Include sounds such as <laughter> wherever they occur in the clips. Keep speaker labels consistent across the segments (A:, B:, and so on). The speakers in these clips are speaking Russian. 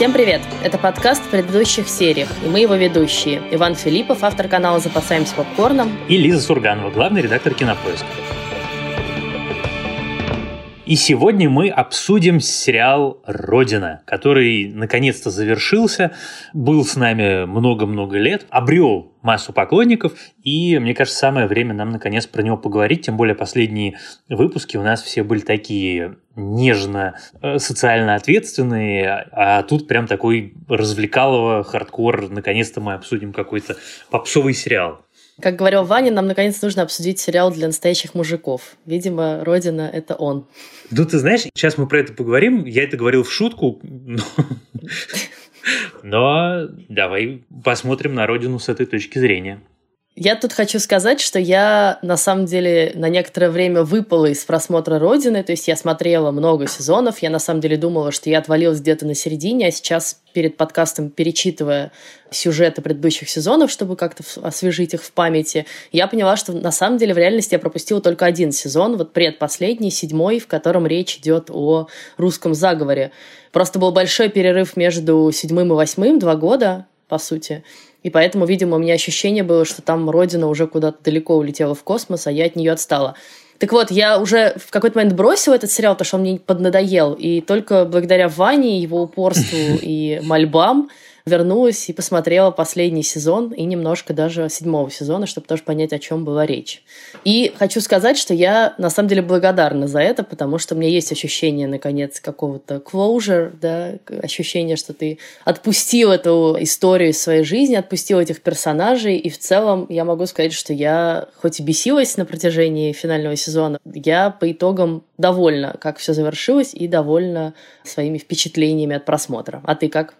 A: Всем привет! Это подкаст в предыдущих сериях, и мы его ведущие. Иван Филиппов, автор канала «Запасаемся попкорном».
B: И Лиза Сурганова, главный редактор «Кинопоиска». И сегодня мы обсудим сериал «Родина», который наконец-то завершился, был с нами много-много лет, обрел массу поклонников, и, мне кажется, самое время нам наконец про него поговорить, тем более последние выпуски у нас все были такие нежно э, социально ответственные, а тут прям такой развлекалово хардкор, наконец-то мы обсудим какой-то попсовый сериал.
A: Как говорил Ваня, нам наконец нужно обсудить сериал для настоящих мужиков. Видимо, Родина — это он.
B: Ну, ты знаешь, сейчас мы про это поговорим. Я это говорил в шутку, но... Но давай посмотрим на Родину с этой точки зрения.
A: Я тут хочу сказать, что я на самом деле на некоторое время выпала из просмотра Родины, то есть я смотрела много сезонов, я на самом деле думала, что я отвалилась где-то на середине, а сейчас перед подкастом, перечитывая сюжеты предыдущих сезонов, чтобы как-то освежить их в памяти, я поняла, что на самом деле в реальности я пропустила только один сезон, вот предпоследний, седьмой, в котором речь идет о русском заговоре. Просто был большой перерыв между седьмым и восьмым, два года, по сути. И поэтому, видимо, у меня ощущение было, что там Родина уже куда-то далеко улетела в космос, а я от нее отстала. Так вот, я уже в какой-то момент бросила этот сериал, потому что он мне поднадоел. И только благодаря Ване, его упорству <laughs> и мольбам вернулась и посмотрела последний сезон и немножко даже седьмого сезона, чтобы тоже понять, о чем была речь. И хочу сказать, что я на самом деле благодарна за это, потому что у меня есть ощущение, наконец, какого-то closure, да, ощущение, что ты отпустил эту историю из своей жизни, отпустил этих персонажей, и в целом я могу сказать, что я хоть и бесилась на протяжении финального сезона, я по итогам довольна, как все завершилось, и довольна своими впечатлениями от просмотра. А ты как?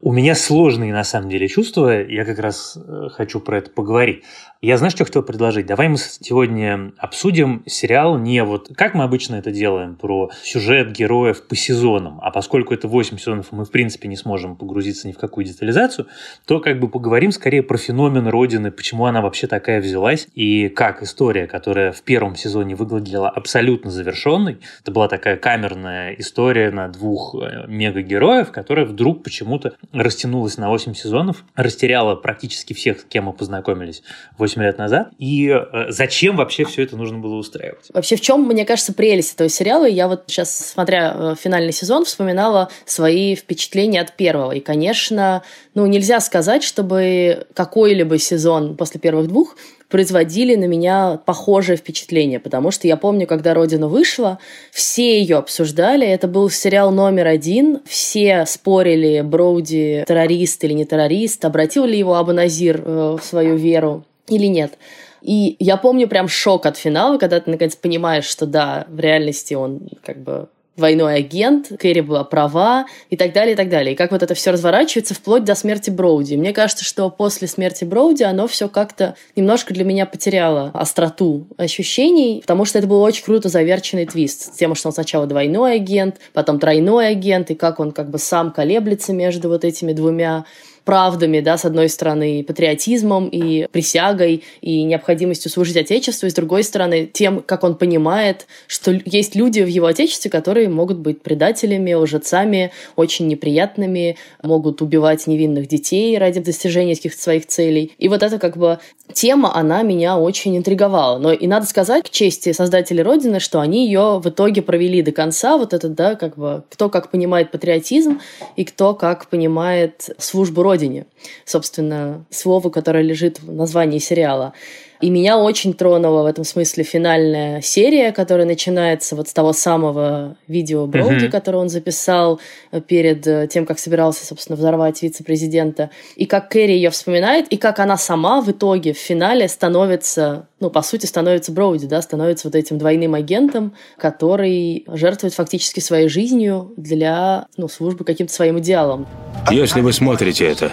B: У меня сложные, на самом деле, чувства. Я как раз э, хочу про это поговорить. Я, знаешь, что хотел предложить? Давай мы сегодня обсудим сериал не вот, как мы обычно это делаем, про сюжет героев по сезонам, а поскольку это 8 сезонов, мы, в принципе, не сможем погрузиться ни в какую детализацию, то как бы поговорим скорее про феномен Родины, почему она вообще такая взялась, и как история, которая в первом сезоне выглядела абсолютно завершенной, это была такая камерная история на двух э, мега-героев, которая вдруг почему-то растянулась на 8 сезонов, растеряла практически всех, с кем мы познакомились. 8 8 лет назад. И э, зачем вообще все это нужно было устраивать?
A: Вообще, в чем, мне кажется, прелесть этого сериала? Я вот сейчас, смотря э, финальный сезон, вспоминала свои впечатления от первого. И, конечно, ну, нельзя сказать, чтобы какой-либо сезон после первых двух производили на меня похожее впечатление, потому что я помню, когда «Родина» вышла, все ее обсуждали, это был сериал номер один, все спорили, Броуди террорист или не террорист, обратил ли его Абаназир э, в свою веру или нет. И я помню прям шок от финала, когда ты наконец понимаешь, что да, в реальности он как бы двойной агент, Кэрри была права и так далее, и так далее. И как вот это все разворачивается вплоть до смерти Броуди. Мне кажется, что после смерти Броуди оно все как-то немножко для меня потеряло остроту ощущений, потому что это был очень круто заверченный твист с тем, что он сначала двойной агент, потом тройной агент, и как он как бы сам колеблется между вот этими двумя правдами, да, с одной стороны, и патриотизмом, и присягой, и необходимостью служить Отечеству, и с другой стороны, тем, как он понимает, что есть люди в его Отечестве, которые могут быть предателями, лжецами, очень неприятными, могут убивать невинных детей ради достижения каких-то своих целей. И вот эта как бы тема, она меня очень интриговала. Но и надо сказать к чести создателей Родины, что они ее в итоге провели до конца, вот это, да, как бы, кто как понимает патриотизм, и кто как понимает службу Родины родине. Собственно, слово, которое лежит в названии сериала. И меня очень тронула в этом смысле финальная серия, которая начинается вот с того самого видео Броуди, mm-hmm. которое он записал э, перед э, тем, как собирался, собственно, взорвать вице-президента. И как Кэрри ее вспоминает, и как она сама в итоге в финале становится, ну, по сути, становится Броуди, да, становится вот этим двойным агентом, который жертвует фактически своей жизнью для, ну, службы каким-то своим идеалам.
C: Если вы смотрите это,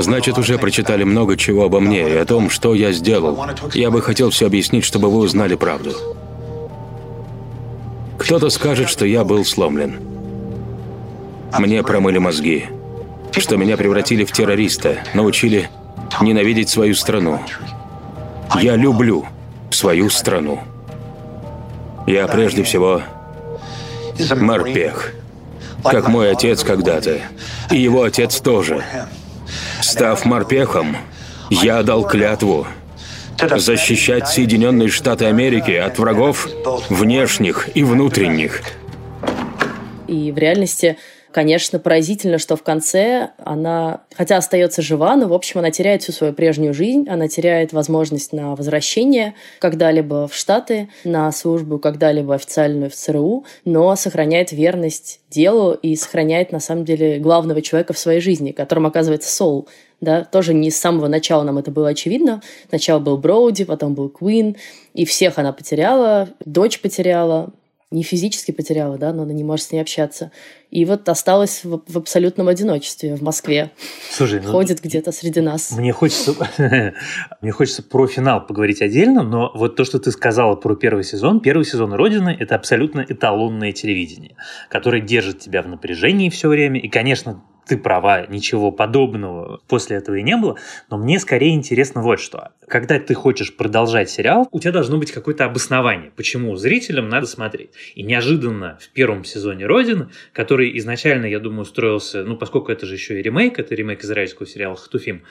C: Значит, уже прочитали много чего обо мне и о том, что я сделал. Я бы хотел все объяснить, чтобы вы узнали правду. Кто-то скажет, что я был сломлен. Мне промыли мозги. Что меня превратили в террориста, научили ненавидеть свою страну. Я люблю свою страну. Я прежде всего морпех. как мой отец когда-то. И его отец тоже. Став морпехом, я дал клятву защищать Соединенные Штаты Америки от врагов внешних и внутренних.
A: И в реальности Конечно, поразительно, что в конце она, хотя остается жива, но, в общем, она теряет всю свою прежнюю жизнь, она теряет возможность на возвращение когда-либо в Штаты, на службу когда-либо официальную в ЦРУ, но сохраняет верность делу и сохраняет, на самом деле, главного человека в своей жизни, которым оказывается Сол. Да, тоже не с самого начала нам это было очевидно. Сначала был Броуди, потом был Куин, и всех она потеряла, дочь потеряла, не физически потеряла, да, но она не может с ней общаться. И вот осталась в, в абсолютном одиночестве в Москве.
B: Слушай, ну,
A: ходит где-то среди нас.
B: Мне хочется, <laughs> мне хочется про финал поговорить отдельно, но вот то, что ты сказала про первый сезон, первый сезон Родины – это абсолютно эталонное телевидение, которое держит тебя в напряжении все время. И, конечно, ты права, ничего подобного после этого и не было, но мне скорее интересно вот что. Когда ты хочешь продолжать сериал, у тебя должно быть какое-то обоснование, почему зрителям надо смотреть. И неожиданно в первом сезоне «Родины», который изначально, я думаю, строился, ну, поскольку это же еще и ремейк, это ремейк израильского сериала «Хатуфим»,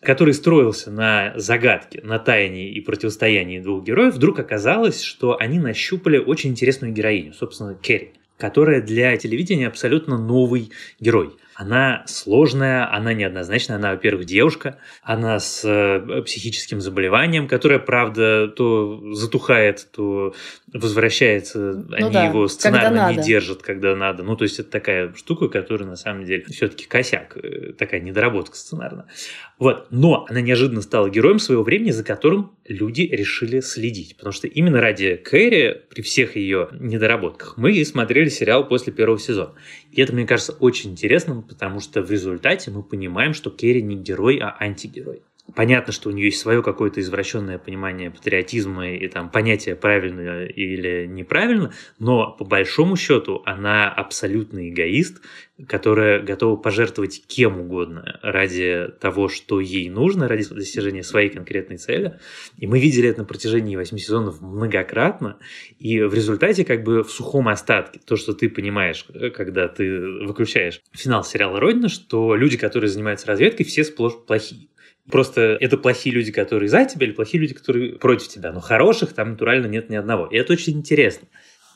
B: который строился на загадке, на тайне и противостоянии двух героев, вдруг оказалось, что они нащупали очень интересную героиню, собственно, Керри которая для телевидения абсолютно новый герой. Она сложная, она неоднозначная. Она, во-первых, девушка, она с э, психическим заболеванием, которое, правда, то затухает, то возвращается. Ну Они да, его сценарно не держат, когда надо. Ну, то есть это такая штука, которая на самом деле все-таки косяк, э, такая недоработка сценарная. Вот. Но она неожиданно стала героем своего времени, за которым люди решили следить. Потому что именно ради Кэрри, при всех ее недоработках, мы смотрели сериал после первого сезона. И это, мне кажется, очень интересным, потому что в результате мы понимаем, что Керри не герой, а антигерой. Понятно, что у нее есть свое какое-то извращенное понимание патриотизма и там понятие правильно или неправильно, но по большому счету она абсолютный эгоист, которая готова пожертвовать кем угодно ради того, что ей нужно, ради достижения своей конкретной цели. И мы видели это на протяжении восьми сезонов многократно. И в результате как бы в сухом остатке, то, что ты понимаешь, когда ты выключаешь финал сериала «Родина», что люди, которые занимаются разведкой, все сплошь плохие. Просто это плохие люди, которые за тебя, или плохие люди, которые против тебя. Но хороших там натурально нет ни одного. И это очень интересно.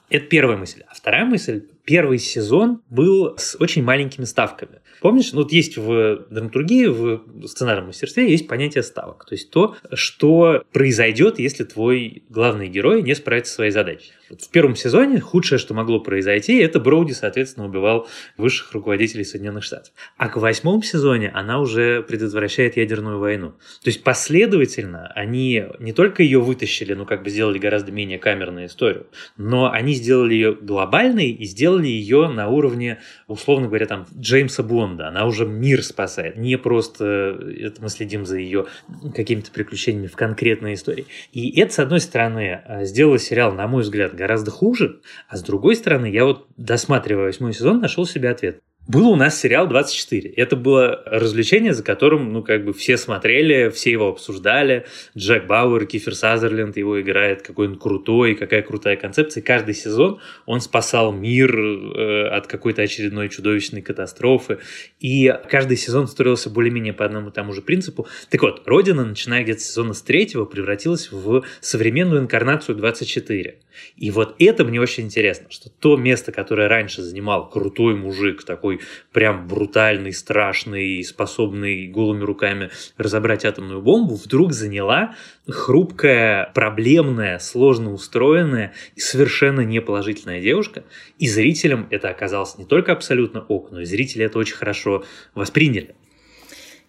B: Это первая мысль. А вторая мысль. Первый сезон был с очень маленькими ставками. Помнишь, ну вот есть в драматургии, в сценарном мастерстве есть понятие ставок. То есть то, что произойдет, если твой главный герой не справится со своей задачей. Вот в первом сезоне худшее, что могло произойти, это Броуди, соответственно, убивал высших руководителей Соединенных Штатов. А к восьмом сезоне она уже предотвращает ядерную войну. То есть последовательно они не только ее вытащили, ну как бы сделали гораздо менее камерную историю, но они сделали ее глобальной и сделали ее на уровне, условно говоря, там Джеймса Бонда. Она уже мир спасает. Не просто это мы следим за ее какими-то приключениями в конкретной истории. И это, с одной стороны, сделало сериал, на мой взгляд, гораздо хуже, а с другой стороны, я вот, досматривая восьмой сезон, нашел себе ответ. Был у нас сериал 24. Это было развлечение, за которым, ну, как бы все смотрели, все его обсуждали. Джек Бауэр, Кифер Сазерленд его играет, какой он крутой, какая крутая концепция. каждый сезон он спасал мир э, от какой-то очередной чудовищной катастрофы. И каждый сезон строился более-менее по одному и тому же принципу. Так вот, Родина, начиная где-то с сезона с третьего, превратилась в современную инкарнацию 24. И вот это мне очень интересно, что то место, которое раньше занимал крутой мужик, такой прям брутальный, страшный, способный голыми руками разобрать атомную бомбу, вдруг заняла хрупкая, проблемная, сложно устроенная и совершенно неположительная девушка. И зрителям это оказалось не только абсолютно ок, но и зрители это очень хорошо восприняли.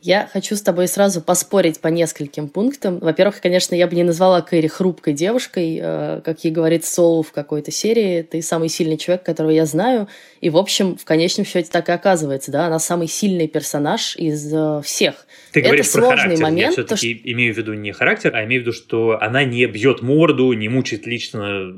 A: Я хочу с тобой сразу поспорить по нескольким пунктам. Во-первых, конечно, я бы не назвала Кэрри хрупкой девушкой, э, как ей говорит Соул в какой-то серии. Ты самый сильный человек, которого я знаю. И, в общем, в конечном счете так и оказывается. Да? Она самый сильный персонаж из э, всех.
B: Ты это говоришь про характер. Момент, я все-таки что... имею в виду не характер, а имею в виду, что она не бьет морду, не мучает лично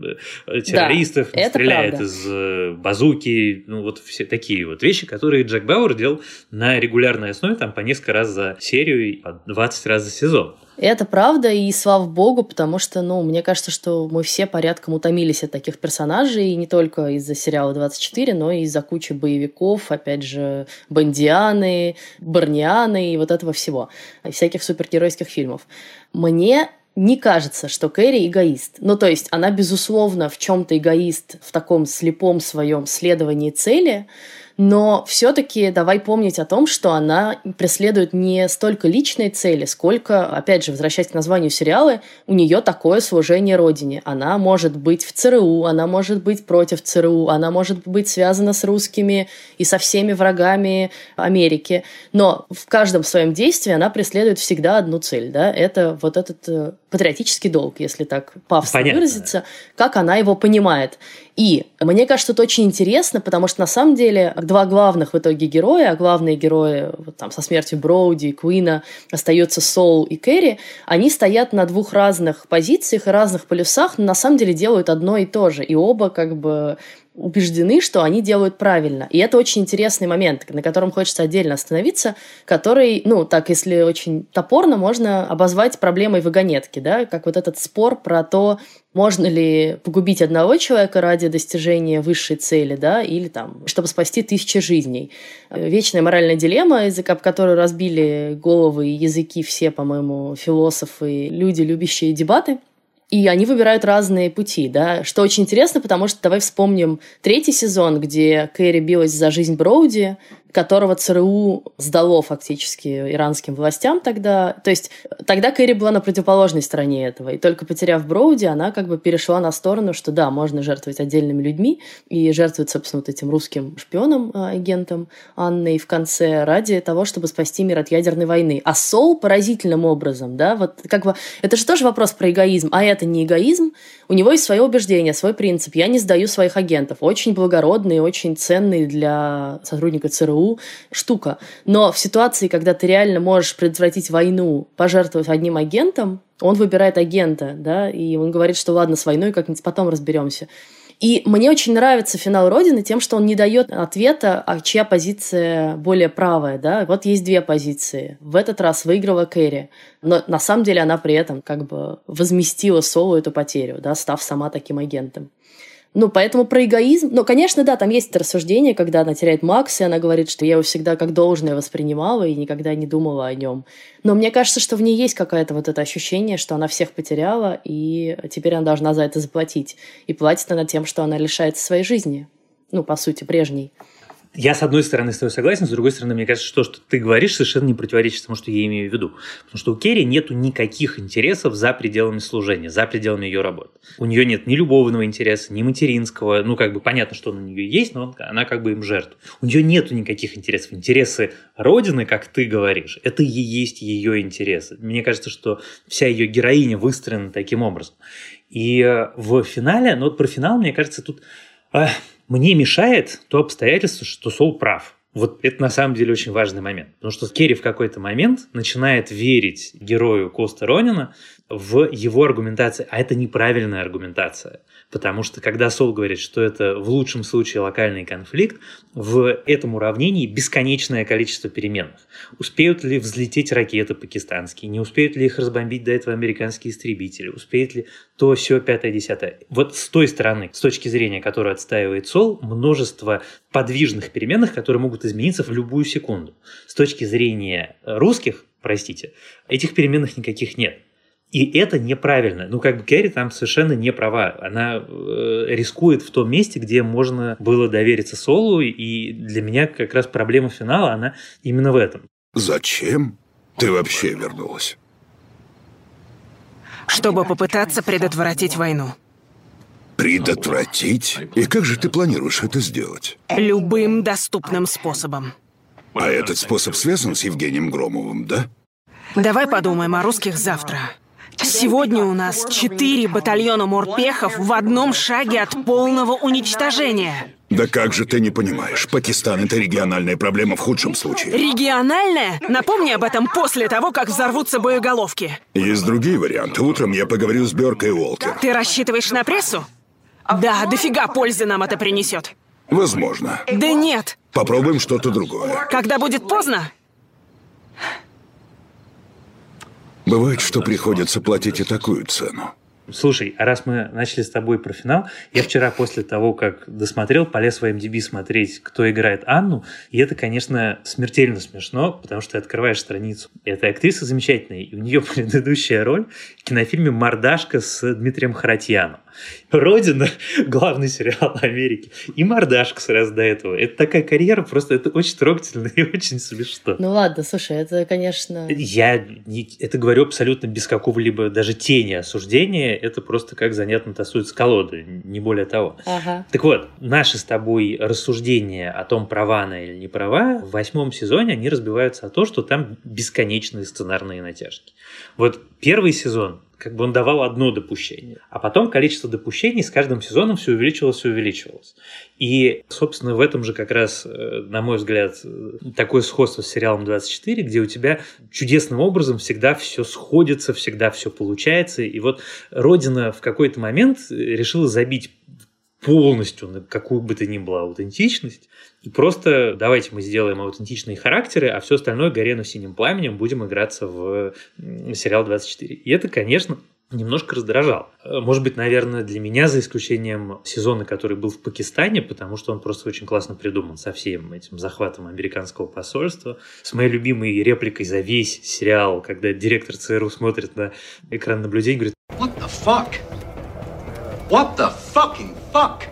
B: э, террористов, да, не стреляет правда. из базуки. Ну, вот все такие вот вещи, которые Джек Бауэр делал на регулярной основе там по несколько раз за серию и по 20 раз за сезон.
A: Это правда, и слава богу, потому что, ну, мне кажется, что мы все порядком утомились от таких персонажей, и не только из-за сериала «24», но и из-за кучи боевиков, опять же, Бандианы, Барнианы и вот этого всего, всяких супергеройских фильмов. Мне не кажется, что Кэрри эгоист. Ну, то есть она, безусловно, в чем-то эгоист в таком слепом своем следовании цели, но все-таки давай помнить о том, что она преследует не столько личные цели, сколько, опять же, возвращаясь к названию сериала, у нее такое служение Родине. Она может быть в ЦРУ, она может быть против ЦРУ, она может быть связана с русскими и со всеми врагами Америки. Но в каждом своем действии она преследует всегда одну цель. Да? Это вот этот э, патриотический долг, если так пафосно Понятно. выразиться, как она его понимает. И мне кажется, это очень интересно, потому что на самом деле два главных в итоге героя, а главные герои вот там, со смертью Броуди и Куина остаются Сол и Кэрри, они стоят на двух разных позициях и разных полюсах, но на самом деле делают одно и то же. И оба как бы убеждены, что они делают правильно. И это очень интересный момент, на котором хочется отдельно остановиться, который, ну, так, если очень топорно, можно обозвать проблемой вагонетки, да, как вот этот спор про то, можно ли погубить одного человека ради достижения высшей цели, да, или там, чтобы спасти тысячи жизней. Вечная моральная дилемма, из-за которой разбили головы и языки все, по-моему, философы, люди, любящие дебаты – и они выбирают разные пути, да, что очень интересно, потому что давай вспомним третий сезон, где Кэрри билась за жизнь Броуди, которого ЦРУ сдало фактически иранским властям тогда. То есть тогда Кэрри была на противоположной стороне этого. И только потеряв Броуди, она как бы перешла на сторону, что да, можно жертвовать отдельными людьми и жертвовать, собственно, вот этим русским шпионом, а, агентом Анной в конце ради того, чтобы спасти мир от ядерной войны. А Сол поразительным образом, да, вот как бы это же тоже вопрос про эгоизм, а это не эгоизм. У него есть свое убеждение, свой принцип. Я не сдаю своих агентов. Очень благородный, очень ценный для сотрудника ЦРУ Штука. Но в ситуации, когда ты реально можешь предотвратить войну, пожертвовав одним агентом, он выбирает агента, да, и он говорит, что ладно, с войной как-нибудь потом разберемся. И мне очень нравится финал Родины тем, что он не дает ответа, а чья позиция более правая. Да? Вот есть две позиции. В этот раз выиграла Кэрри. Но на самом деле она при этом как бы возместила Солу эту потерю, да, став сама таким агентом. Ну, поэтому про эгоизм... Ну, конечно, да, там есть это рассуждение, когда она теряет Макс, и она говорит, что я его всегда как должное воспринимала и никогда не думала о нем. Но мне кажется, что в ней есть какое-то вот это ощущение, что она всех потеряла, и теперь она должна за это заплатить. И платит она тем, что она лишается своей жизни. Ну, по сути, прежней
B: я, с одной стороны, с тобой согласен, с другой стороны, мне кажется, что, что ты говоришь, совершенно не противоречит тому, что я имею в виду. Потому что у Керри нету никаких интересов за пределами служения, за пределами ее работы. У нее нет ни любовного интереса, ни материнского. Ну, как бы понятно, что он у нее есть, но она как бы им жертва. У нее нету никаких интересов. Интересы Родины, как ты говоришь, это и есть ее интересы. Мне кажется, что вся ее героиня выстроена таким образом. И э, в финале, ну вот про финал, мне кажется, тут мне мешает то обстоятельство, что Сол прав. Вот это на самом деле очень важный момент. Потому что Керри в какой-то момент начинает верить герою Коста Ронина в его аргументации. А это неправильная аргументация. Потому что когда Сол говорит, что это в лучшем случае локальный конфликт, в этом уравнении бесконечное количество переменных. Успеют ли взлететь ракеты пакистанские? Не успеют ли их разбомбить до этого американские истребители? Успеет ли то, все, пятое, десятое? Вот с той стороны, с точки зрения, которую отстаивает Сол, множество подвижных переменных, которые могут измениться в любую секунду. С точки зрения русских, простите, этих переменных никаких нет. И это неправильно. Ну, как бы Кэрри там совершенно не права. Она э, рискует в том месте, где можно было довериться Солу, и для меня как раз проблема финала, она именно в этом.
D: Зачем ты вообще вернулась?
E: Чтобы попытаться предотвратить войну.
D: Предотвратить? И как же ты планируешь это сделать?
E: Любым доступным способом.
D: А этот способ связан с Евгением Громовым, да?
E: Давай подумаем о русских завтра. Сегодня у нас четыре батальона морпехов в одном шаге от полного уничтожения.
D: Да как же ты не понимаешь? Пакистан — это региональная проблема в худшем случае.
E: Региональная? Напомни об этом после того, как взорвутся боеголовки.
D: Есть другие варианты. Утром я поговорю с Беркой и Уолкер.
E: Ты рассчитываешь на прессу? Да, дофига пользы нам это принесет.
D: Возможно.
E: Да нет.
D: Попробуем что-то другое.
E: Когда будет поздно,
D: Бывает, что приходится платить и такую цену.
B: Слушай, а раз мы начали с тобой про финал, я вчера после того, как досмотрел, полез в IMDb смотреть, кто играет Анну, и это, конечно, смертельно смешно, потому что ты открываешь страницу. Эта актриса замечательная, и у нее <laughs> предыдущая роль в кинофильме «Мордашка» с Дмитрием Харатьяном. Родина, главный сериал Америки, и Мордашка сразу до этого. Это такая карьера, просто это очень трогательно и очень смешно.
A: Ну ладно, слушай, это, конечно...
B: Я не, это говорю абсолютно без какого-либо даже тени осуждения. Это просто как занятно тасуются колоды, не более того.
A: Ага.
B: Так вот, наши с тобой рассуждения о том, права она или не права, в восьмом сезоне они разбиваются о том, что там бесконечные сценарные натяжки. Вот первый сезон как бы он давал одно допущение. А потом количество допущений с каждым сезоном все увеличивалось и увеличивалось. И, собственно, в этом же как раз, э, на мой взгляд, такое сходство с сериалом 24, где у тебя чудесным образом всегда все сходится, всегда все получается. И вот Родина в какой-то момент решила забить полностью на какую бы то ни было аутентичность. И просто давайте мы сделаем аутентичные характеры, а все остальное «Горено синим пламенем» будем играться в сериал 24. И это, конечно, немножко раздражал. Может быть, наверное, для меня, за исключением сезона, который был в Пакистане, потому что он просто очень классно придуман со всем этим захватом американского посольства, с моей любимой репликой за весь сериал, когда директор ЦРУ смотрит на экран наблюдения и говорит
F: What the fuck? What the fucking fuck?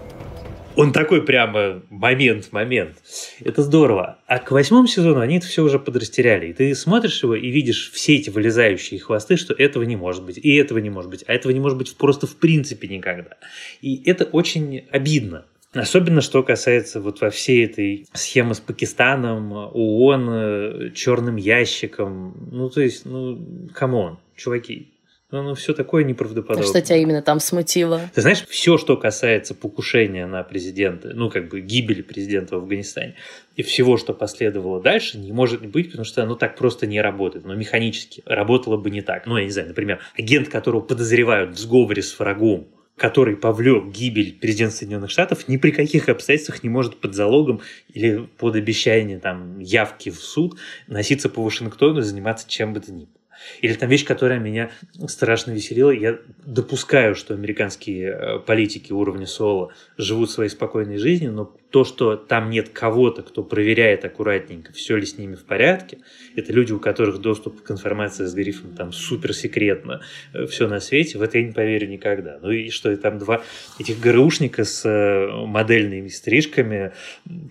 B: Он такой прямо момент, момент. Это здорово. А к восьмому сезону они это все уже подрастеряли. И ты смотришь его и видишь все эти вылезающие хвосты, что этого не может быть, и этого не может быть, а этого не может быть просто в принципе никогда. И это очень обидно. Особенно, что касается вот во всей этой схемы с Пакистаном, ООН, черным ящиком. Ну, то есть, ну, come on, чуваки, ну, ну, все такое неправдоподобное.
A: А что тебя именно там смутило?
B: Ты знаешь, все, что касается покушения на президента, ну, как бы гибели президента в Афганистане, и всего, что последовало дальше, не может быть, потому что оно так просто не работает. Но механически работало бы не так. Ну, я не знаю, например, агент, которого подозревают в сговоре с врагом, который повлек гибель президента Соединенных Штатов, ни при каких обстоятельствах не может под залогом или под обещание там, явки в суд носиться по Вашингтону и заниматься чем бы то ни было. Или там вещь, которая меня страшно веселила. Я допускаю, что американские э, политики уровня Соло живут своей спокойной жизнью, но то, что там нет кого-то, кто проверяет аккуратненько, все ли с ними в порядке, это люди, у которых доступ к информации с грифом там суперсекретно, э, все на свете, в это я не поверю никогда. Ну и что там два этих ГРУшника с э, модельными стрижками,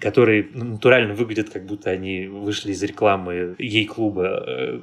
B: которые натурально выглядят, как будто они вышли из рекламы гей-клуба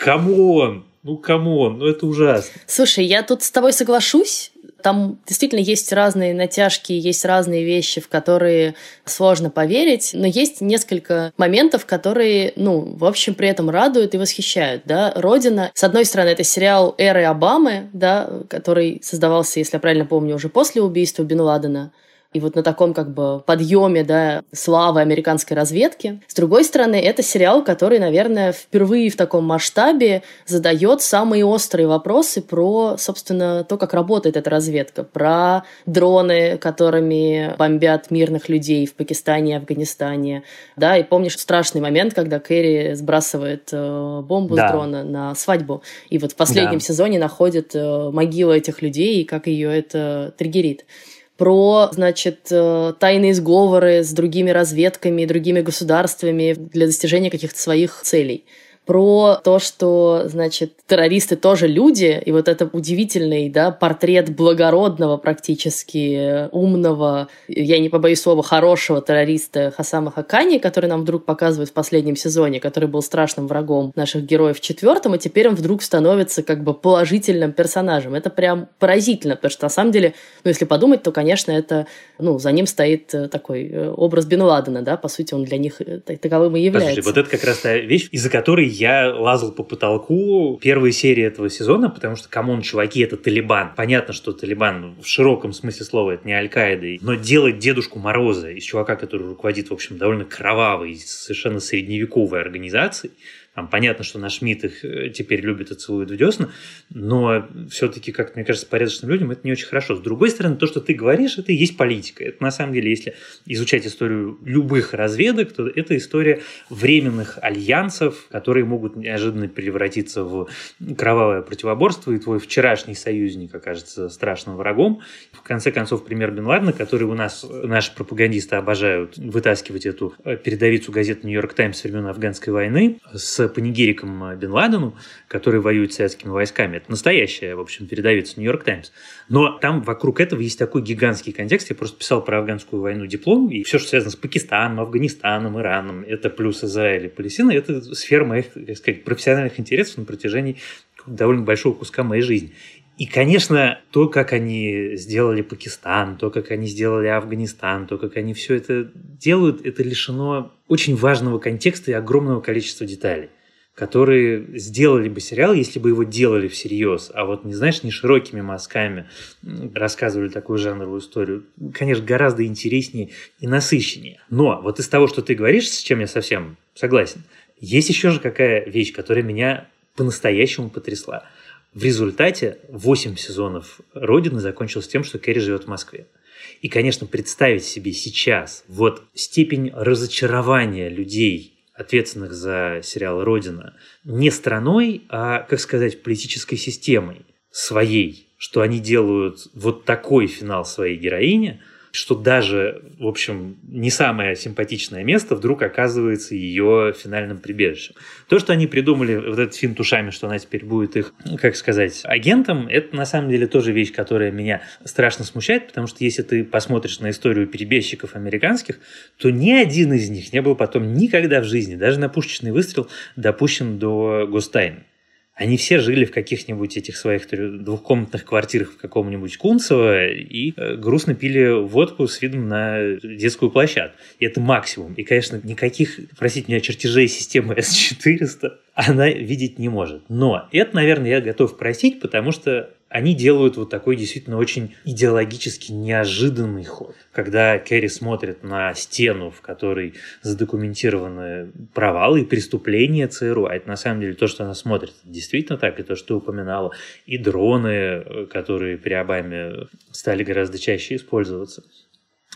B: come on, ну come on, ну это ужасно.
A: Слушай, я тут с тобой соглашусь. Там действительно есть разные натяжки, есть разные вещи, в которые сложно поверить, но есть несколько моментов, которые, ну, в общем, при этом радуют и восхищают, да. «Родина», с одной стороны, это сериал эры Обамы, да, который создавался, если я правильно помню, уже после убийства Бен Ладена и вот на таком как бы подъеме, да, славы американской разведки. С другой стороны, это сериал, который, наверное, впервые в таком масштабе задает самые острые вопросы про, собственно, то, как работает эта разведка, про дроны, которыми бомбят мирных людей в Пакистане и Афганистане. Да, и помнишь страшный момент, когда Кэрри сбрасывает э, бомбу да. с дрона на свадьбу, и вот в последнем да. сезоне находит э, могилу этих людей, и как ее это триггерит про, значит, э, тайные сговоры с другими разведками, другими государствами для достижения каких-то своих целей про то, что, значит, террористы тоже люди, и вот это удивительный, да, портрет благородного практически, умного, я не побоюсь слова, хорошего террориста Хасама Хакани, который нам вдруг показывают в последнем сезоне, который был страшным врагом наших героев в четвертом, и теперь он вдруг становится как бы положительным персонажем. Это прям поразительно, потому что на самом деле, ну, если подумать, то, конечно, это, ну, за ним стоит э, такой э, образ Бен Ладена, да, по сути, он для них э, таковым и является.
B: Послушайте, вот это как раз та вещь, из-за которой я лазал по потолку первой серии этого сезона, потому что, come on, чуваки, это Талибан. Понятно, что Талибан в широком смысле слова это не Аль-Каида, но делать Дедушку Мороза из чувака, который руководит, в общем, довольно кровавой, совершенно средневековой организацией, Там понятно, что наш МИД их э, теперь любит и целует в десна, но все-таки, как мне кажется, порядочным людям это не очень хорошо. С другой стороны, то, что ты говоришь, это и есть политика. Это на самом деле, если изучать историю любых разведок, то это история временных альянсов, которые могут неожиданно превратиться в кровавое противоборство, и твой вчерашний союзник окажется страшным врагом. В конце концов, пример Бен Ладена, который у нас наши пропагандисты обожают вытаскивать эту э, передовицу газеты «Нью-Йорк Таймс» времен афганской войны с панигериком Бен Ладену, который воюет с советскими войсками. Это настоящая, в общем, передовица «Нью-Йорк Таймс». Но там вокруг этого есть такой гигантский контекст. Я просто писал про афганскую войну диплом, и все, что связано с Пакистаном, Афганистаном, Ираном, это плюс Израиль и Палестина, это сфера моих, так сказать, профессиональных интересов на протяжении довольно большого куска моей жизни. И, конечно, то, как они сделали Пакистан, то, как они сделали Афганистан, то, как они все это делают, это лишено очень важного контекста и огромного количества деталей которые сделали бы сериал, если бы его делали всерьез, а вот, не знаешь, не широкими мазками рассказывали такую жанровую историю, конечно, гораздо интереснее и насыщеннее. Но вот из того, что ты говоришь, с чем я совсем согласен, есть еще же какая вещь, которая меня по-настоящему потрясла – в результате 8 сезонов «Родины» закончилось тем, что Кэрри живет в Москве. И, конечно, представить себе сейчас вот степень разочарования людей, ответственных за сериал «Родина», не страной, а, как сказать, политической системой своей, что они делают вот такой финал своей героине – что даже, в общем, не самое симпатичное место вдруг оказывается ее финальным прибежищем. То, что они придумали вот этот финт ушами, что она теперь будет их, как сказать, агентом, это на самом деле тоже вещь, которая меня страшно смущает, потому что если ты посмотришь на историю перебежчиков американских, то ни один из них не был потом никогда в жизни, даже на пушечный выстрел, допущен до гостайны. Они все жили в каких-нибудь этих своих двухкомнатных квартирах в каком-нибудь Кунцево и э, грустно пили водку с видом на детскую площадку. И это максимум. И, конечно, никаких, простите меня, чертежей системы S400 она видеть не может. Но это, наверное, я готов просить, потому что они делают вот такой действительно очень идеологически неожиданный ход. Когда Кэрри смотрит на стену, в которой задокументированы провалы и преступления ЦРУ, а это на самом деле то, что она смотрит, действительно так, и то, что ты упоминала, и дроны, которые при Обаме стали гораздо чаще использоваться,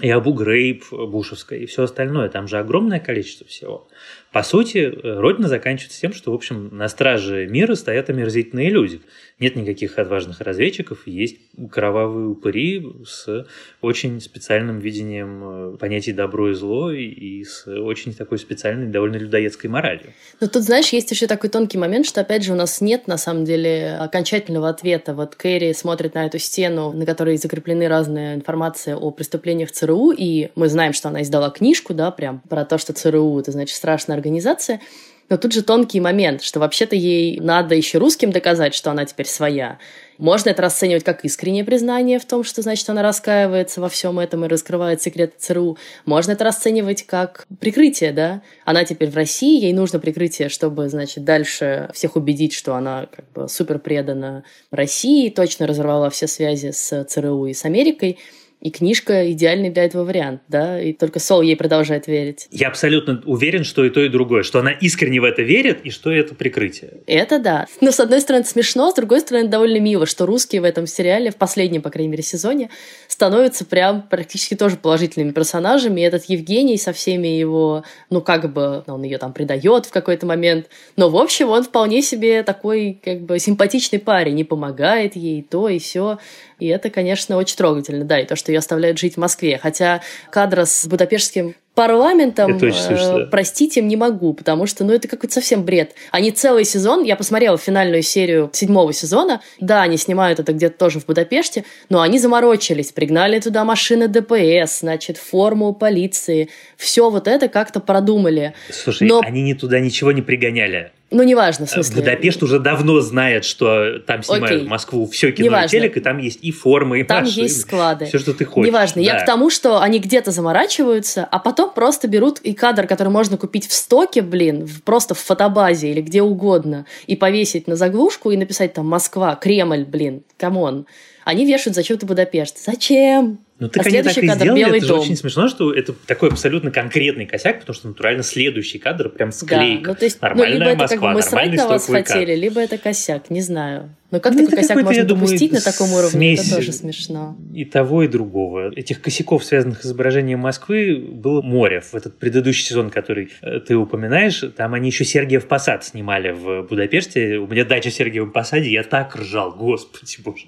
B: и Абу Грейб Бушевская, и все остальное. Там же огромное количество всего. По сути, Родина заканчивается тем, что, в общем, на страже мира стоят омерзительные люди. Нет никаких отважных разведчиков, есть кровавые упыри с очень специальным видением э, понятий добро и зло и с очень такой специальной, довольно людоедской моралью.
A: Но тут, знаешь, есть еще такой тонкий момент, что, опять же, у нас нет, на самом деле, окончательного ответа. Вот Кэрри смотрит на эту стену, на которой закреплены разные информация о преступлениях ЦРУ, и мы знаем, что она издала книжку, да, прям про то, что ЦРУ — это, значит, страшная организация. Но тут же тонкий момент, что вообще-то ей надо еще русским доказать, что она теперь своя. Можно это расценивать как искреннее признание в том, что, значит, она раскаивается во всем этом и раскрывает секреты ЦРУ. Можно это расценивать как прикрытие, да? Она теперь в России, ей нужно прикрытие, чтобы, значит, дальше всех убедить, что она как бы супер предана России, точно разорвала все связи с ЦРУ и с Америкой. И книжка идеальный для этого вариант, да, и только Сол ей продолжает верить.
B: Я абсолютно уверен, что и то, и другое, что она искренне в это верит, и что это прикрытие.
A: Это да. Но с одной стороны, это смешно, с другой стороны, довольно мило, что русские в этом сериале, в последнем, по крайней мере, сезоне, становятся прям практически тоже положительными персонажами. И этот Евгений со всеми его, ну, как бы, он ее там предает в какой-то момент, но, в общем, он вполне себе такой, как бы, симпатичный парень, не помогает ей, то и все. И это, конечно, очень трогательно, да, и то, что ее оставляют жить в Москве. Хотя кадра с будапештским парламентом, э, простить им не могу, потому что, ну, это какой-то совсем бред. Они целый сезон, я посмотрела финальную серию седьмого сезона, да, они снимают это где-то тоже в Будапеште, но они заморочились, пригнали туда машины ДПС, значит, форму полиции, все вот это как-то продумали.
B: Слушай, но... они не туда ничего не пригоняли.
A: Ну, неважно, в смысле.
B: Будапешт уже давно знает, что там снимают Окей. Москву все кино неважно. и телек, и там есть и формы, и
A: Там
B: машины,
A: есть склады.
B: Все, что ты хочешь.
A: Неважно. Да. Я к тому, что они где-то заморачиваются, а потом просто берут и кадр, который можно купить в стоке, блин, просто в фотобазе или где угодно, и повесить на заглушку и написать там «Москва», «Кремль», блин, come on. Они вешают зачем-то Будапешт. Зачем?
B: Ну, так
A: а
B: они так и
A: кадр
B: сделали.
A: белый
B: это же
A: дом.
B: очень смешно, что это такой абсолютно конкретный косяк, потому что натурально следующий кадр прям склейка.
A: Да, ну то есть, ну,
B: Нормальная
A: либо это
B: Москва,
A: как бы мы срать на вас хотели,
B: кадр.
A: либо это косяк, не знаю. Но как
B: Ну,
A: такой косяк можно
B: я думаю,
A: допустить на таком уровне? Это тоже смешно.
B: И того, и другого. Этих косяков, связанных с изображением Москвы, было море. В этот предыдущий сезон, который э, ты упоминаешь, там они еще Сергиев Посад снимали в Будапеште. У меня дача в Сергиевом Посаде, я так ржал, <laughs> господи боже.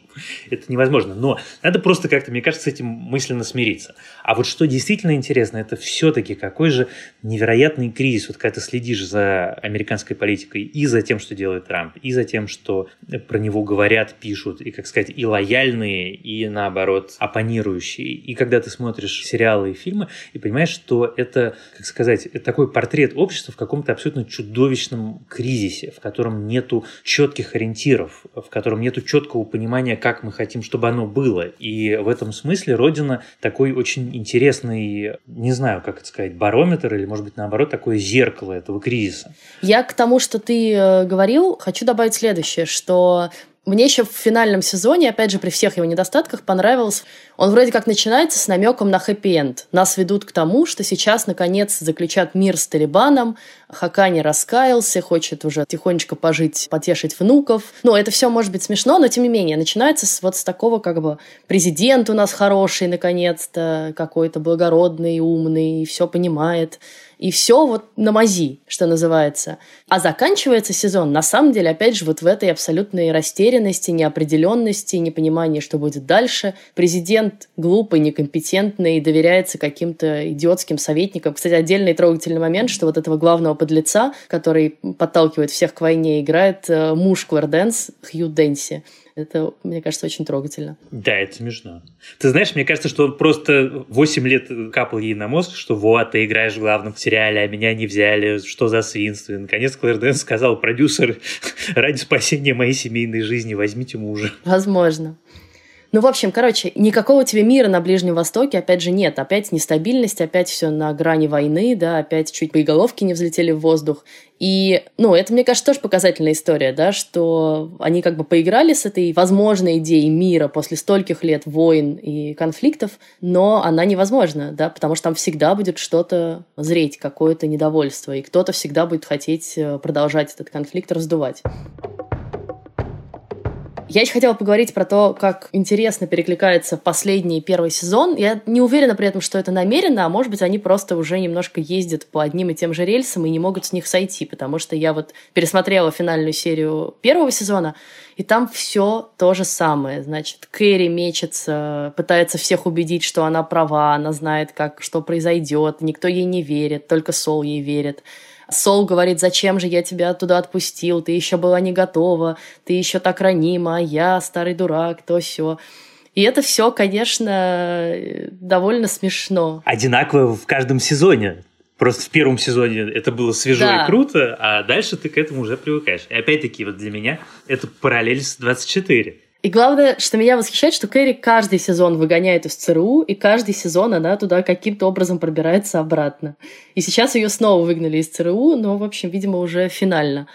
B: Это невозможно. Но надо просто как-то, мне кажется, с этим мысленно смириться. А вот что действительно интересно, это все-таки какой же невероятный кризис. Вот когда ты следишь за американской политикой и за тем, что делает Трамп, и за тем, что про него говорят, пишут, и, как сказать, и лояльные, и, наоборот, оппонирующие. И когда ты смотришь сериалы и фильмы, и понимаешь, что это, как сказать, это такой портрет общества в каком-то абсолютно чудовищном кризисе, в котором нету четких ориентиров, в котором нету четкого понимания, как мы хотим, чтобы оно было. И в этом смысле Родина такой очень интересный, не знаю, как это сказать, барометр или, может быть, наоборот, такое зеркало этого кризиса.
A: Я к тому, что ты э, говорил, хочу добавить следующее, что мне еще в финальном сезоне, опять же, при всех его недостатках, понравилось. Он вроде как начинается с намеком на хэппи-энд. Нас ведут к тому, что сейчас, наконец, заключат мир с Талибаном. Хакани раскаялся, хочет уже тихонечко пожить, потешить внуков. Ну, это все может быть смешно, но тем не менее, начинается с, вот с такого, как бы, президент у нас хороший, наконец-то, какой-то благородный, умный, все понимает. И все вот на мази, что называется. А заканчивается сезон, на самом деле, опять же, вот в этой абсолютной растерянности, неопределенности, непонимании, что будет дальше. Президент глупый, некомпетентный, доверяется каким-то идиотским советникам. Кстати, отдельный трогательный момент, что вот этого главного подлеца, который подталкивает всех к войне, играет э, муж Клэр Хью Дэнси. Это, мне кажется, очень трогательно.
B: Да, это смешно. Ты знаешь, мне кажется, что он просто 8 лет капал ей на мозг, что вот, ты играешь в главном сериале, а меня не взяли, что за свинство. И, наконец, Клэр Дэйнс сказал, продюсер, <laughs> ради спасения моей семейной жизни возьмите мужа.
A: Возможно. Ну, в общем, короче, никакого тебе мира на Ближнем Востоке, опять же, нет. Опять нестабильность, опять все на грани войны, да, опять чуть боеголовки не взлетели в воздух. И, ну, это, мне кажется, тоже показательная история, да, что они как бы поиграли с этой возможной идеей мира после стольких лет войн и конфликтов, но она невозможна, да, потому что там всегда будет что-то зреть, какое-то недовольство, и кто-то всегда будет хотеть э, продолжать этот конфликт раздувать. Я еще хотела поговорить про то, как интересно перекликается последний первый сезон. Я не уверена при этом, что это намеренно, а может быть, они просто уже немножко ездят по одним и тем же рельсам и не могут с них сойти, потому что я вот пересмотрела финальную серию первого сезона, и там все то же самое. Значит, Кэрри мечется, пытается всех убедить, что она права, она знает, как, что произойдет, никто ей не верит, только Сол ей верит. Сол говорит, зачем же я тебя туда отпустил, ты еще была не готова, ты еще так ранима, а я старый дурак, то все. И это все, конечно, довольно смешно.
B: Одинаково в каждом сезоне. Просто в первом сезоне это было свежо
A: Да.
B: и круто, а дальше ты к этому уже привыкаешь. И опять-таки, вот для меня это параллель с 24.
A: И главное, что меня восхищает, что Кэрри каждый сезон выгоняет из ЦРУ, и каждый сезон она туда каким-то образом пробирается обратно. И сейчас ее снова выгнали из ЦРУ, но, в общем, видимо, уже финально.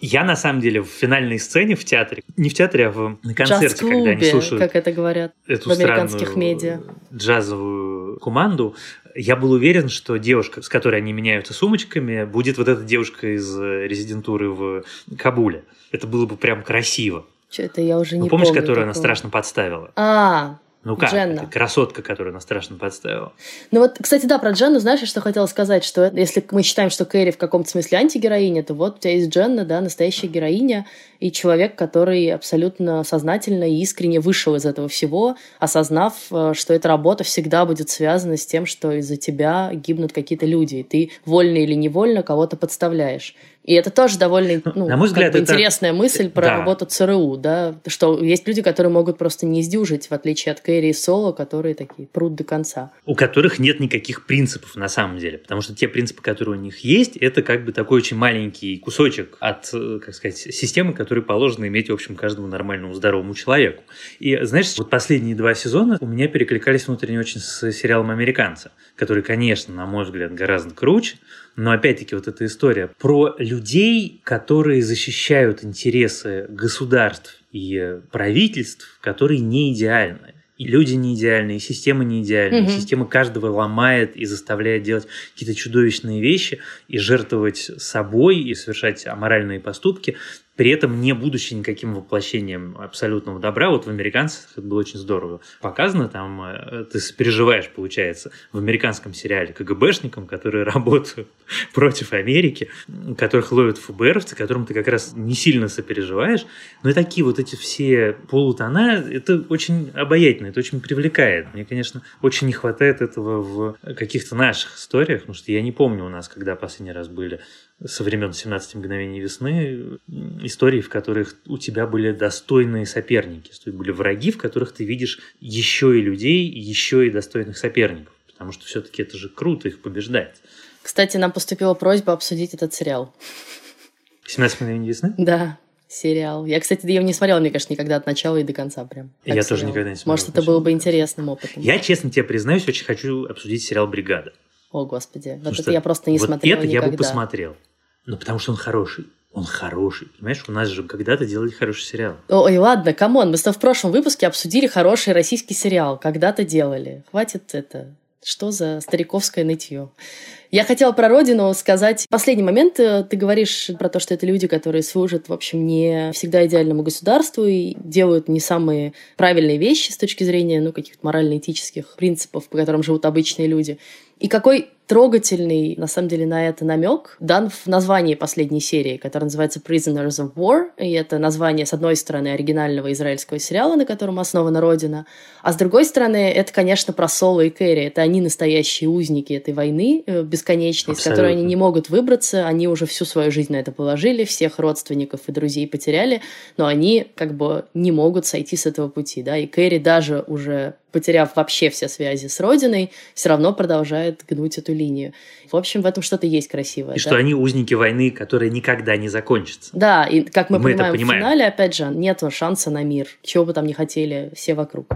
B: Я, на самом деле, в финальной сцене в театре, не в театре, а в, на концерте, когда они слушают
A: как это говорят
B: эту
A: в американских медиа.
B: джазовую команду, я был уверен, что девушка, с которой они меняются сумочками, будет вот эта девушка из э, резидентуры в Кабуле. Это было бы прям красиво.
A: Что это я уже
B: Ну,
A: не
B: помнишь,
A: помню
B: которую она страшно подставила?
A: А,
B: Ну как?
A: Дженна.
B: Это красотка, которую она страшно подставила.
A: Ну вот, кстати, да, про Дженну, знаешь, я что хотела сказать, что если мы считаем, что Кэрри в каком-то смысле антигероиня, то вот у тебя есть Дженна, да, настоящая героиня, и человек, который абсолютно сознательно и искренне вышел из этого всего, осознав, э, что эта работа всегда будет связана с тем, что из-за тебя гибнут какие-то люди, и ты вольно или невольно кого-то подставляешь. И это тоже довольно ну,
B: на мой взгляд,
A: бы
B: это-
A: интересная мысль про
B: Да.
A: работу ЦРУ, да, что есть люди, которые могут просто не издюжить, в отличие от Кэрри и Соло, которые такие прут до конца.
B: у которых нет никаких принципов на самом деле. Потому что те принципы, которые у них есть, это как бы такой очень маленький кусочек от, э, как сказать, системы, которые положено иметь, в общем, каждому нормальному, здоровому человеку. И, знаешь, вот последние два сезона у меня перекликались внутренне очень с сериалом «Американцы», который, конечно, на мой взгляд, гораздо круче, но опять-таки вот эта история про людей, которые защищают интересы государств и правительств, которые не идеальны. и люди не идеальны, и система не идеальна.
A: Мгм.
B: Система каждого ломает и заставляет делать какие-то чудовищные вещи и жертвовать собой и совершать аморальные поступки, при этом не будучи никаким воплощением абсолютного добра. Вот в «Американцах» это было очень здорово показано. Там э, ты сопереживаешь, получается, в американском сериале КГБшникам, которые <laughs> работают против Америки, которых ловят ФБРовцы, которым ты как раз не сильно сопереживаешь. Но и такие вот эти все полутона, это очень обаятельно, это очень привлекает. Мне, конечно, очень не хватает этого в каких-то наших историях, потому что я не помню у нас, когда последний раз были со времен 17 мгновений весны истории, в которых у тебя были достойные соперники, то есть были враги, в которых ты видишь еще и людей, еще и достойных соперников, потому что все-таки это же круто их побеждать.
A: Кстати, нам поступила просьба обсудить этот сериал.
B: 17 мгновений весны?
A: Да, сериал. Я, кстати, его не смотрела, мне кажется, никогда от начала и до конца прям.
B: Я тоже
A: сериал.
B: никогда не смотрел
A: Может, это было бы интересным опытом.
B: Я, честно тебе признаюсь, очень хочу обсудить сериал «Бригада».
A: О, господи. Вот
B: Потому
A: это я просто не
B: вот
A: смотрела
B: это я бы
A: никогда.
B: посмотрел. Ну, потому что он хороший. Он хороший. Понимаешь, у нас же когда-то делали хороший сериал.
A: Ой, ладно, come on, мы с тобой в прошлом выпуске обсудили хороший российский сериал. Когда-то делали. Хватит это. Что за стариковское нытье? Я хотела про родину сказать. Последний момент. э, Ты говоришь про то, что это люди, которые служат, в общем, не всегда идеальному государству и делают не самые правильные вещи с точки зрения ну, каких-то морально-этических принципов, по которым живут обычные люди. И какой трогательный, на самом деле, на это намек дан в названии последней серии, которая называется Prisoners of War. И это название, с одной стороны, оригинального израильского сериала, на котором основана Родина, а с другой стороны, это, конечно, про Соло и Кэрри. Это они настоящие узники этой войны э, бесконечной, из которой они
B: Абсолютно.
A: не могут выбраться. Они уже всю свою жизнь на это положили, всех родственников и друзей потеряли, но они как бы не могут сойти с этого пути. Да? И Кэрри даже уже потеряв вообще все связи с родиной, все равно продолжает гнуть эту линию. В общем, в этом что-то есть красивое.
B: И
A: да?
B: что они узники войны, которая никогда не закончится.
A: Да, и как мы,
B: Мы это
A: понимаем,
B: понимаем.
A: в финале, опять же, нет шанса на мир, чего бы там ни хотели все вокруг.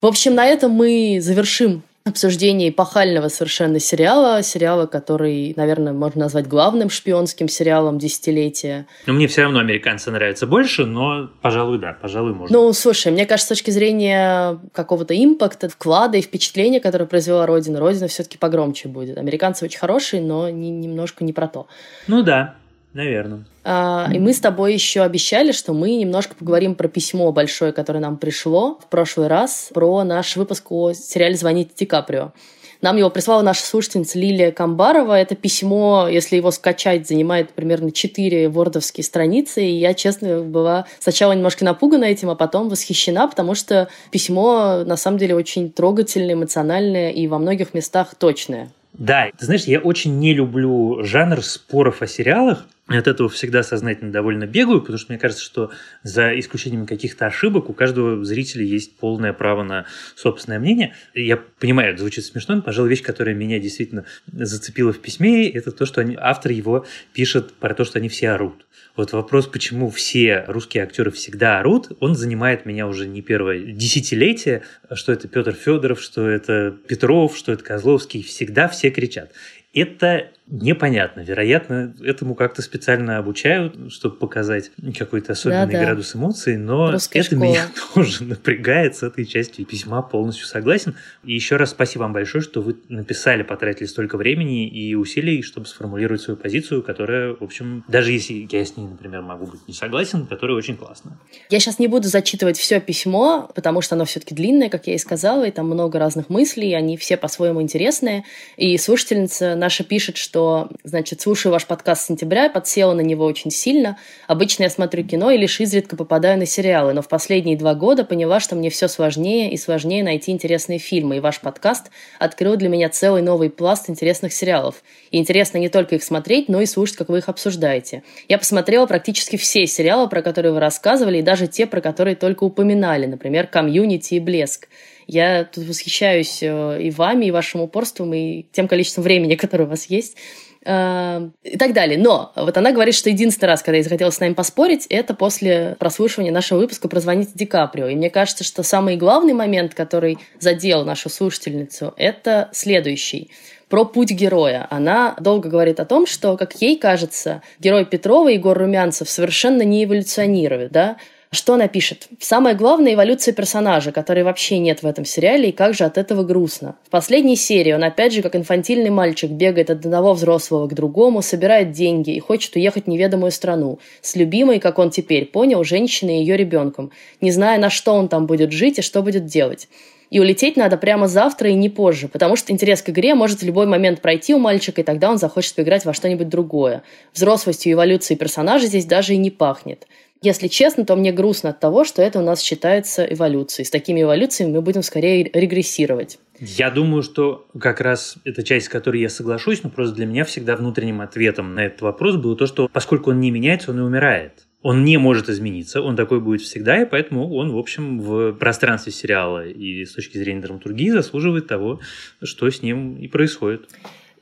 A: В общем, на этом мы завершим обсуждение эпохального совершенно сериала, сериала, который, наверное, можно назвать главным шпионским сериалом десятилетия.
B: Но мне все равно американцы нравятся больше, но, пожалуй, да, пожалуй, можно.
A: Ну, слушай, мне кажется, с точки зрения какого-то импакта, вклада и впечатления, которое произвела Родина, Родина все-таки погромче будет. Американцы очень хорошие, но не- немножко не про то.
B: Ну да, наверное.
A: А, И мы с тобой еще обещали, что мы немножко поговорим про письмо большое, которое нам пришло в прошлый раз, про наш выпуск о сериале «Звоните Ди Каприо». Нам его прислала наша слушательница Лилия Камбарова. Это письмо, если его скачать, занимает примерно 4 вордовские страницы. И я, честно, была сначала немножко напугана этим, а потом восхищена, потому что письмо, на самом деле, очень трогательное, эмоциональное и во многих местах точное.
B: Да, ты знаешь, я очень не люблю жанр споров о сериалах. И от этого всегда сознательно довольно бегаю, потому что мне кажется, что за исключением каких-то ошибок у каждого зрителя есть полное право на собственное мнение. Я понимаю, это звучит смешно, но, пожалуй, вещь, которая меня действительно зацепила в письме, это то, что они, автор его пишет про то, что они все орут. Вот вопрос, почему все русские актеры всегда орут, он занимает меня уже не первое десятилетие, что это Петр Федоров, что это Петров, что это Козловский, всегда все кричат. Это непонятно. Вероятно, этому как-то специально обучают, чтобы показать какой-то особенный
A: Да-да.
B: градус эмоций, но
A: Русская
B: это
A: школа.
B: меня <laughs> тоже напрягает с этой частью письма, полностью согласен. И еще раз спасибо вам большое, что вы написали, потратили столько времени и усилий, чтобы сформулировать свою позицию, которая, в общем, даже если я с ней, например, могу быть не согласен, которая очень классная.
A: Я сейчас не буду зачитывать все письмо, потому что оно все-таки длинное, как я и сказала, и там много разных мыслей, они все по-своему интересные. И слушательница наша пишет, что, значит, слушаю ваш подкаст с сентября, подсела на него очень сильно. Обычно я смотрю кино и лишь изредка попадаю на сериалы, но в последние два года поняла, что мне все сложнее и сложнее найти интересные фильмы, и ваш подкаст открыл для меня целый новый пласт интересных сериалов. И интересно не только их смотреть, но и слушать, как вы их обсуждаете. Я посмотрела практически все сериалы, про которые вы рассказывали, и даже те, про которые только упоминали, например, «Комьюнити» и «Блеск». Я тут восхищаюсь э, и вами, и вашим упорством, и тем количеством времени, <laughs> которое у вас есть. э, И так далее. Но вот она говорит, что единственный раз, когда я захотела с нами поспорить, это после прослушивания нашего выпуска про «Звоните Ди Каприо». И мне кажется, что самый главный момент, который задел нашу слушательницу, это следующий про путь героя. Она долго говорит о том, что, как ей кажется, герой Петрова, Егор Румянцев, совершенно не эволюционирует, да, Что она пишет? Самое главное – эволюция персонажа, которой вообще нет в этом сериале, и как же от этого грустно. В последней серии он опять же, как инфантильный мальчик, бегает от одного взрослого к другому, собирает деньги и хочет уехать в неведомую страну. С любимой, как он теперь понял, женщиной и ее ребенком, не зная, на что он там будет жить и что будет делать. И улететь надо прямо завтра и не позже, потому что интерес к игре может в любой момент пройти у мальчика, и тогда он захочет поиграть во что-нибудь другое. Взрослостью и эволюцией персонажа здесь даже и не пахнет. Если честно, то мне грустно от того, что это у нас считается эволюцией. С такими эволюциями мы будем скорее регрессировать.
B: Я думаю, что как раз эта часть, с которой я соглашусь, но просто для меня всегда внутренним ответом на этот вопрос было то, что поскольку он не меняется, он и умирает. Он не может измениться, он такой будет всегда, и поэтому он, в общем, в пространстве сериала и с точки зрения драматургии заслуживает того, что с ним и происходит.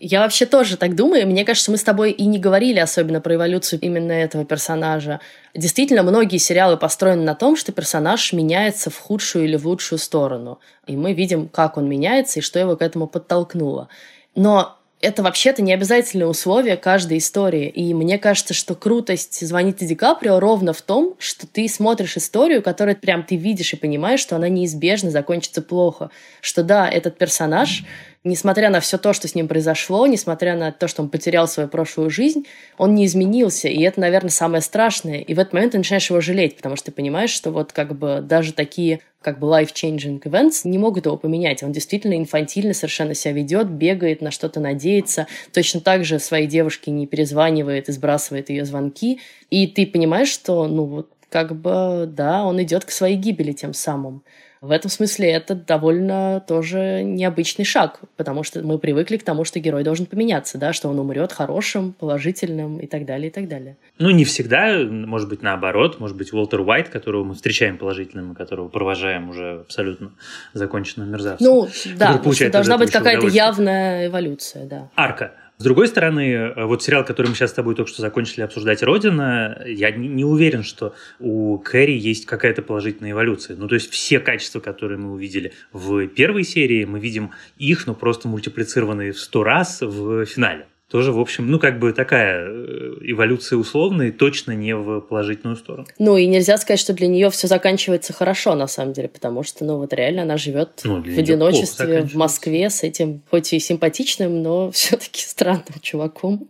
A: Я вообще тоже так думаю. Мне кажется, мы с тобой и не говорили особенно про эволюцию именно этого персонажа. Действительно, многие сериалы построены на том, что персонаж меняется в худшую или в лучшую сторону. И мы видим, как он меняется и что его к этому подтолкнуло. Но это вообще-то не обязательное условие каждой истории. И мне кажется, что крутость «Звоните Ди Каприо» ровно в том, что ты смотришь историю, которую прям ты видишь и понимаешь, что она неизбежно закончится плохо. Что да, этот персонаж несмотря на все то, что с ним произошло, несмотря на то, что он потерял свою прошлую жизнь, он не изменился. И это, наверное, самое страшное. И в этот момент ты начинаешь его жалеть, потому что ты понимаешь, что вот как бы даже такие как бы life-changing events не могут его поменять. Он действительно инфантильно совершенно себя ведет, бегает, на что-то надеется. Точно так же своей девушке не перезванивает и сбрасывает ее звонки. И ты понимаешь, что, ну вот, как бы, да, он идет к своей гибели тем самым. В этом смысле это довольно тоже необычный шаг, потому что мы привыкли к тому, что герой должен поменяться, да, что он умрет хорошим, положительным и так далее, и так далее.
B: Ну, не всегда, может быть, наоборот, может быть, Уолтер Уайт, которого мы встречаем положительным, которого провожаем уже абсолютно законченным мерзавцем.
A: Ну, да, должна быть какая-то явная эволюция, да.
B: Арка. С другой стороны, э, вот сериал, который мы сейчас с тобой только что закончили обсуждать, «Родина», я не уверен, что у Кэрри есть какая-то положительная эволюция. Ну, то есть все качества, которые мы увидели в первой серии, мы видим их, но просто мультиплицированные в сто раз в финале тоже, в общем, ну, как бы такая э, эволюция условная, точно не в положительную сторону.
A: Ну, и нельзя сказать, что для нее все заканчивается хорошо, на самом деле, потому что, ну, вот реально она живет ну, в одиночестве в Москве с этим, хоть и симпатичным, но <laughs> все-таки странным чуваком.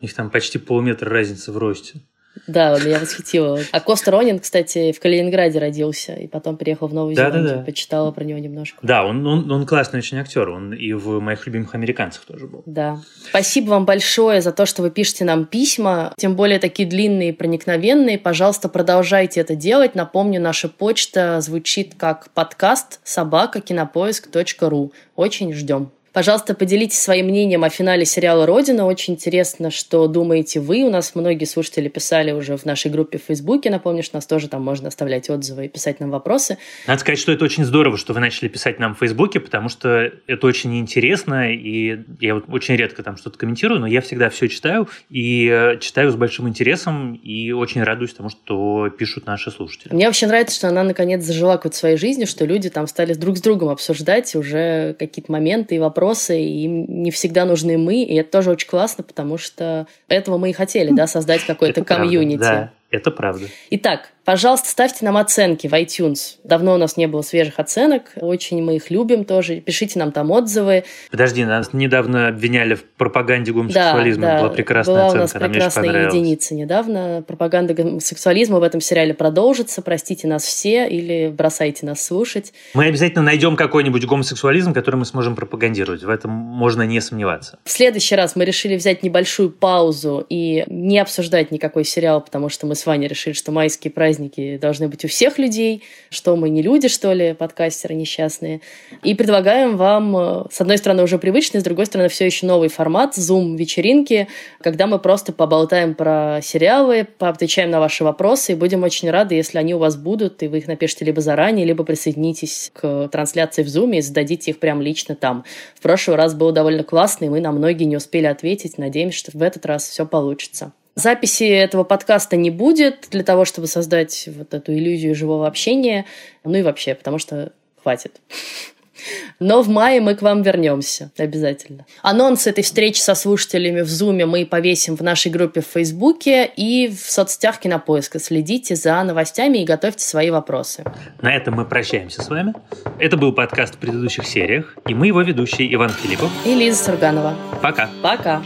B: У них там почти полметра разницы в росте.
A: Да, меня восхитило. А Коста Ронин, кстати, в Калининграде родился, и потом приехал в Новую Зеландию, да, да, да. почитала про него немножко.
B: Да, он, он, он классный очень актер, он и в «Моих любимых американцах» тоже был.
A: Да. Спасибо вам большое за то, что вы пишете нам письма, тем более такие длинные и проникновенные. Пожалуйста, продолжайте это делать. Напомню, наша почта звучит как подкаст собака кинопоиск.ру. Очень ждем. Пожалуйста, поделитесь своим мнением о финале сериала «Родина». Очень интересно, что думаете вы. У нас многие слушатели писали уже в нашей группе в Фейсбуке. Напомню, что нас тоже там можно оставлять отзывы и писать нам вопросы.
B: Надо сказать, что это очень здорово, что вы начали писать нам в Фейсбуке, потому что это очень интересно, и я вот очень редко там что-то комментирую, но я всегда все читаю, и э, читаю с большим интересом, и очень радуюсь тому, что пишут наши слушатели.
A: Мне вообще нравится, что она наконец зажила какой-то своей жизнью, что люди там стали друг с другом обсуждать уже какие-то моменты и вопросы вопросы, и им не всегда нужны мы, и это тоже очень классно, потому что этого мы и хотели, да, создать какой-то комьюнити.
B: Да, это правда.
A: Итак, Пожалуйста, ставьте нам оценки в iTunes. Давно у нас не было свежих оценок. Очень мы их любим тоже. Пишите нам там отзывы.
B: Подожди, нас недавно обвиняли в пропаганде гомосексуализма. Да, да. Была прекрасная была оценка.
A: у нас прекрасная единица недавно. Пропаганда гомосексуализма в этом сериале продолжится. Простите нас все или бросайте нас слушать.
B: Мы обязательно найдем какой-нибудь гомосексуализм, который мы сможем пропагандировать. В этом можно не сомневаться.
A: В следующий раз мы решили взять небольшую паузу и не обсуждать никакой сериал, потому что мы с вами решили, что майские праздники праздники должны быть у всех людей, что мы не люди, что ли, подкастеры несчастные. И предлагаем вам, э, с одной стороны, уже привычный, с другой стороны, все еще новый формат, Zoom-вечеринки, когда мы просто поболтаем про сериалы, поотвечаем на ваши вопросы, и будем очень рады, если они у вас будут, и вы их напишите либо заранее, либо присоединитесь к трансляции в Zoom и зададите их прямо лично там. В прошлый раз было довольно классно, и мы на многие не успели ответить. Надеемся, что в этот раз все получится. Записи этого подкаста не будет для того, чтобы создать вот эту иллюзию живого общения. Ну и вообще, потому что хватит. Но в мае мы к вам вернемся обязательно. Анонс этой встречи со слушателями в Зуме мы повесим в нашей группе в Фейсбуке и в соцсетях Кинопоиска. Следите за новостями и готовьте свои вопросы.
B: На этом мы прощаемся с вами. Это был подкаст в предыдущих сериях, и мы его ведущие Иван Филиппов
A: и Лиза Сурганова.
B: Пока.
A: Пока.